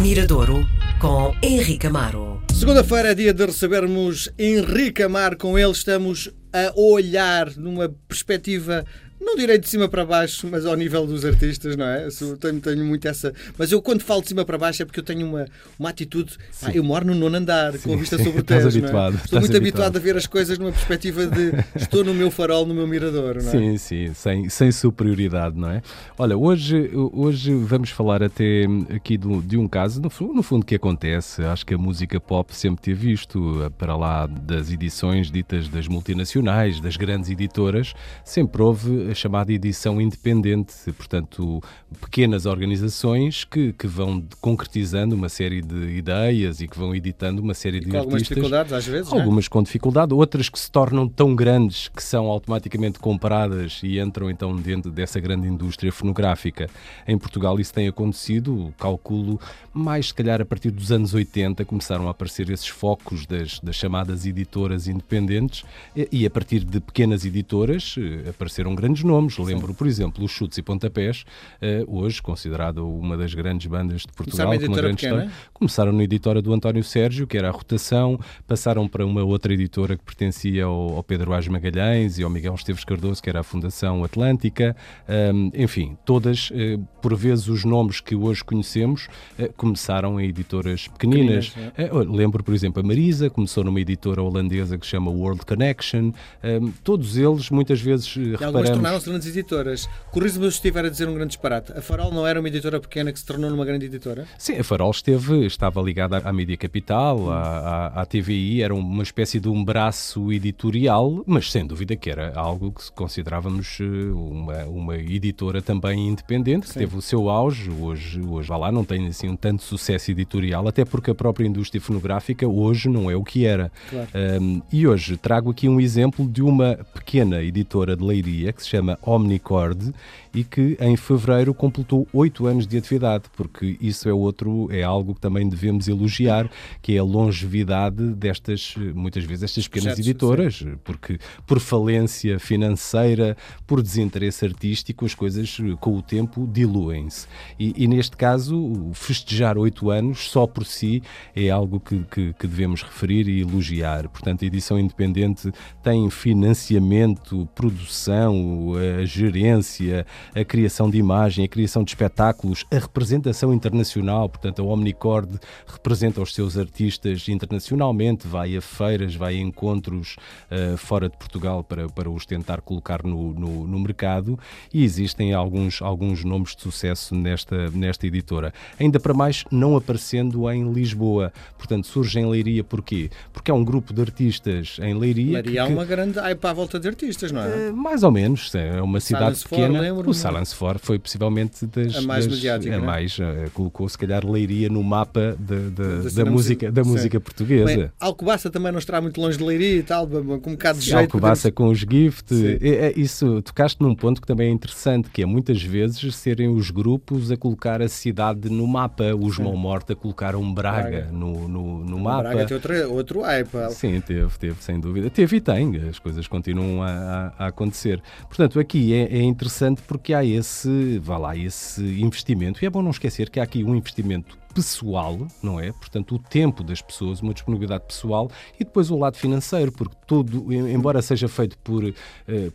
Miradouro com Henrique Amaro. Segunda-feira é dia de recebermos Henrique Amaro. Com ele estamos a olhar numa perspectiva não direi de cima para baixo, mas ao nível dos artistas, não é? Tenho, tenho muito essa. Mas eu, quando falo de cima para baixo, é porque eu tenho uma, uma atitude. Ah, eu moro no nono andar, sim, com a vista sim. sobre o Tejo. Habituado, é? Estou muito habituado. habituado. a ver as coisas numa perspectiva de estou no meu farol, no meu mirador, não é? Sim, sim, sem, sem superioridade, não é? Olha, hoje, hoje vamos falar até aqui do, de um caso, no, no fundo, que acontece. Acho que a música pop sempre teve isto, para lá das edições ditas das multinacionais, das grandes editoras, sempre houve a chamada edição independente, portanto, pequenas organizações que, que vão concretizando uma série de ideias e que vão editando uma série e de com artistas. Algumas dificuldades, às vezes. É? Algumas é? com dificuldade, outras que se tornam tão grandes que são automaticamente compradas e entram então dentro dessa grande indústria fonográfica. Em Portugal isso tem acontecido, calculo, mais se calhar a partir dos anos 80 começaram a aparecer esses focos das, das chamadas editoras independentes e, e a partir de pequenas editoras eh, apareceram grandes grandes nomes. Lembro, por exemplo, os Chutes e Pontapés, uh, hoje considerado uma das grandes bandas de Portugal, com uma grande pequena. história. Começaram na editora do António Sérgio, que era a Rotação, passaram para uma outra editora que pertencia ao, ao Pedro Ás Magalhães e ao Miguel Esteves Cardoso, que era a Fundação Atlântica. Um, enfim, todas, uh, por vezes, os nomes que hoje conhecemos uh, começaram em editoras pequeninas. pequeninas é. lembro, por exemplo, a Marisa, começou numa editora holandesa que se chama World Connection. Um, todos eles, muitas vezes, reparamos tornaram-se grandes editoras. Corrijo-me se estiver a dizer um grande disparate. A Farol não era uma editora pequena que se tornou numa grande editora? Sim, a Farol esteve, estava ligada à Mídia Capital, à, à, à TVI, era uma espécie de um braço editorial, mas sem dúvida que era algo que considerávamos eh, uma, uma editora também independente, que Sim. teve o seu auge, hoje, hoje vá lá, não tem assim um tanto sucesso editorial, até porque a própria indústria fonográfica hoje não é o que era. Claro. Um, e hoje trago aqui um exemplo de uma pequena editora de leiria que se chama Omnicord e que em fevereiro completou oito anos de atividade, porque isso é outro, é algo que também devemos elogiar, que é a longevidade destas, muitas vezes, estas pequenas editoras, sim. porque por falência financeira, por desinteresse artístico, as coisas com o tempo diluem-se. E, e, neste caso, festejar oito anos só por si é algo que, que, que devemos referir e elogiar. Portanto, a edição independente tem financiamento, produção, a gerência, a criação de imagem, a criação de espetáculos, a representação internacional, portanto, a Omnicord representa os seus artistas internacionalmente, vai a feiras, vai a encontros uh, fora de Portugal para, para os tentar colocar no, no, no, mercado e existem alguns, alguns nomes de sucesso nesta, nesta editora. Ainda para mais, não aparecendo em Lisboa. Portanto, surge em Leiria porquê? Porque é um grupo de artistas em Leiria. Leiria que, é uma grande. Aí para a volta de artistas, não é? Uh, mais ou menos. É uma cidade Silence pequena. O Silence For foi possivelmente das. A mais das, mediática. A é? mais, uh, colocou se calhar Leiria no mapa de, de, da, da, música, da música portuguesa. Bem, Alcobaça também não estará muito longe de Leiria e tal, com um bocado de jeito. Alcobaça podemos... com os gift. É, é, isso, tocaste num ponto que também é interessante, que é muitas vezes serem os grupos a colocar a cidade no mapa. Os Mão Morta colocaram Braga, Braga. no, no, no mapa. Braga tem outro, outro hype. Sim, teve, teve, sem dúvida. Teve e tem, as coisas continuam a, a, a acontecer. Portanto, aqui é, é interessante porque há esse, vá lá, esse investimento. E é bom não esquecer que há aqui um investimento pessoal, não é? Portanto, o tempo das pessoas, uma disponibilidade pessoal e depois o lado financeiro, porque tudo, embora seja feito por, uh,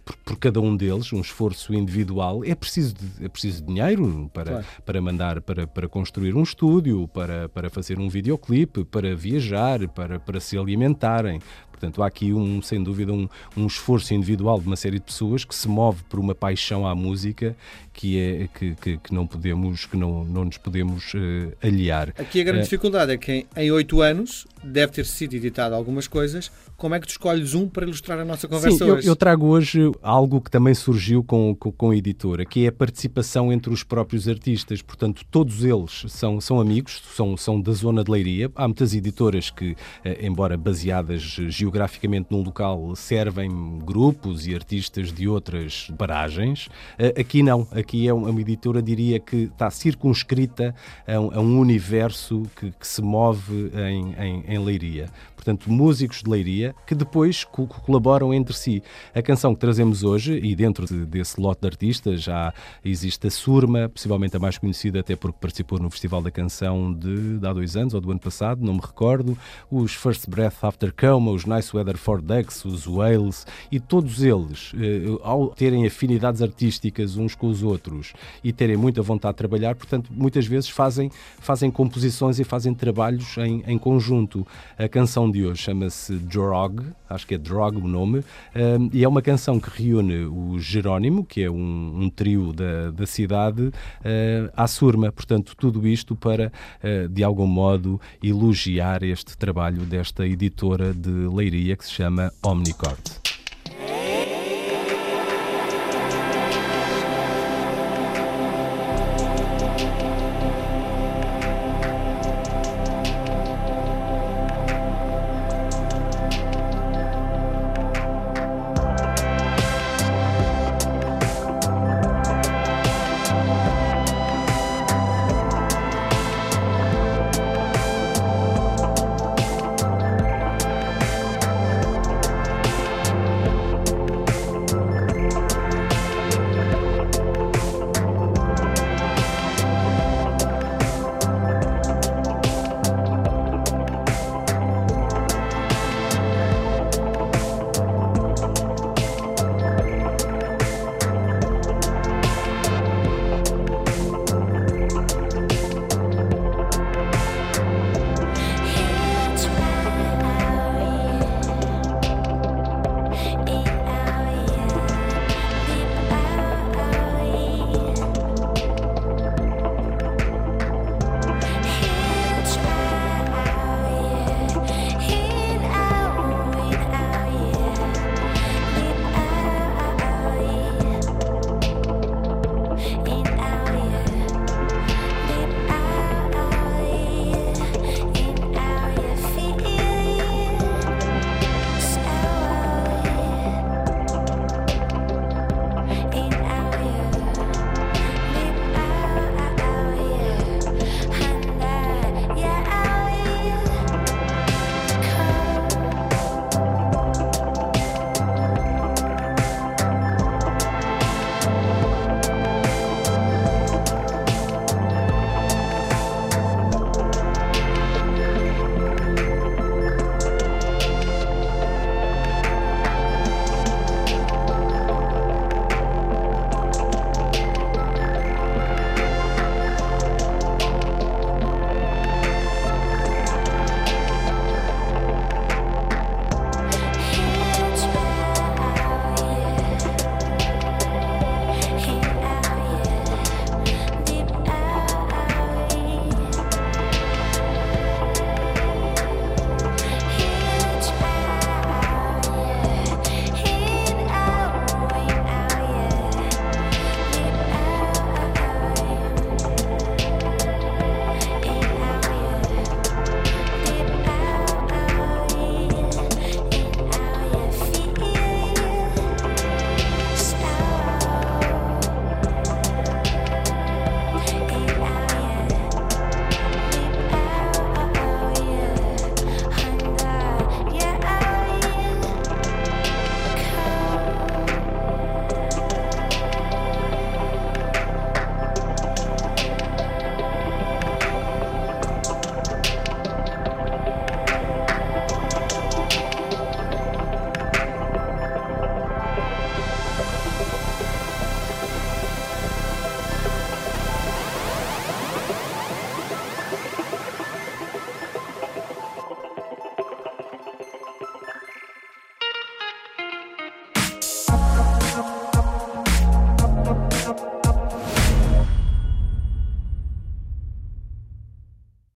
por, por, cada um deles, um esforço individual, é preciso, de, é preciso de dinheiro para, claro. para mandar, para, para construir um estúdio, para, para fazer um videoclipe, para viajar, para, para se alimentarem. Portanto, há aqui, um, sem dúvida, um, um esforço individual de uma série de pessoas que se move por uma paixão à música que é que, que, que não podemos, que não, não nos podemos uh, aliar. Aqui a grande uh, dificuldade é que em oito anos deve ter sido editado algumas coisas. Como é que tu escolhes um para ilustrar a nossa conversa Sim, hoje? Eu, eu, trago hoje algo que também surgiu com, com, com, a editora, que é a participação entre os próprios artistas. Portanto, todos eles são, são amigos, são, são da zona de Leiria. Há muitas editoras que, eh, embora baseadas geograficamente num local, servem grupos e artistas de outras paragens. Aqui não. Aqui aqui é uma editora, diria que está circunscrita a um, a um universo que, que, se move em, em, em Leiria. Portanto, músicos de Leiria que depois co colaboram entre si. A canção que trazemos hoje, e dentro de, desse lote de artistas, já existe a Surma, possivelmente a mais conhecida até porque participou no Festival da Canção de, de há dois anos ou do ano passado, não me recordo. Os First Breath After Coma, os Nice Weather for Ducks, os Whales, e todos eles, eh, ao terem afinidades artísticas uns com os outros e terem muita vontade de trabalhar, portanto, muitas vezes fazem, fazem composições e fazem trabalhos em, em conjunto. A canção de hoje chama-se Drog, acho que é Drog o nome, um, e é uma canção que reúne o Jerónimo, que é um, um trio da, da cidade, uh, à Surma. Portanto, tudo isto para, uh, de algum modo, elogiar este trabalho desta editora de Leiria que se chama Omnicord.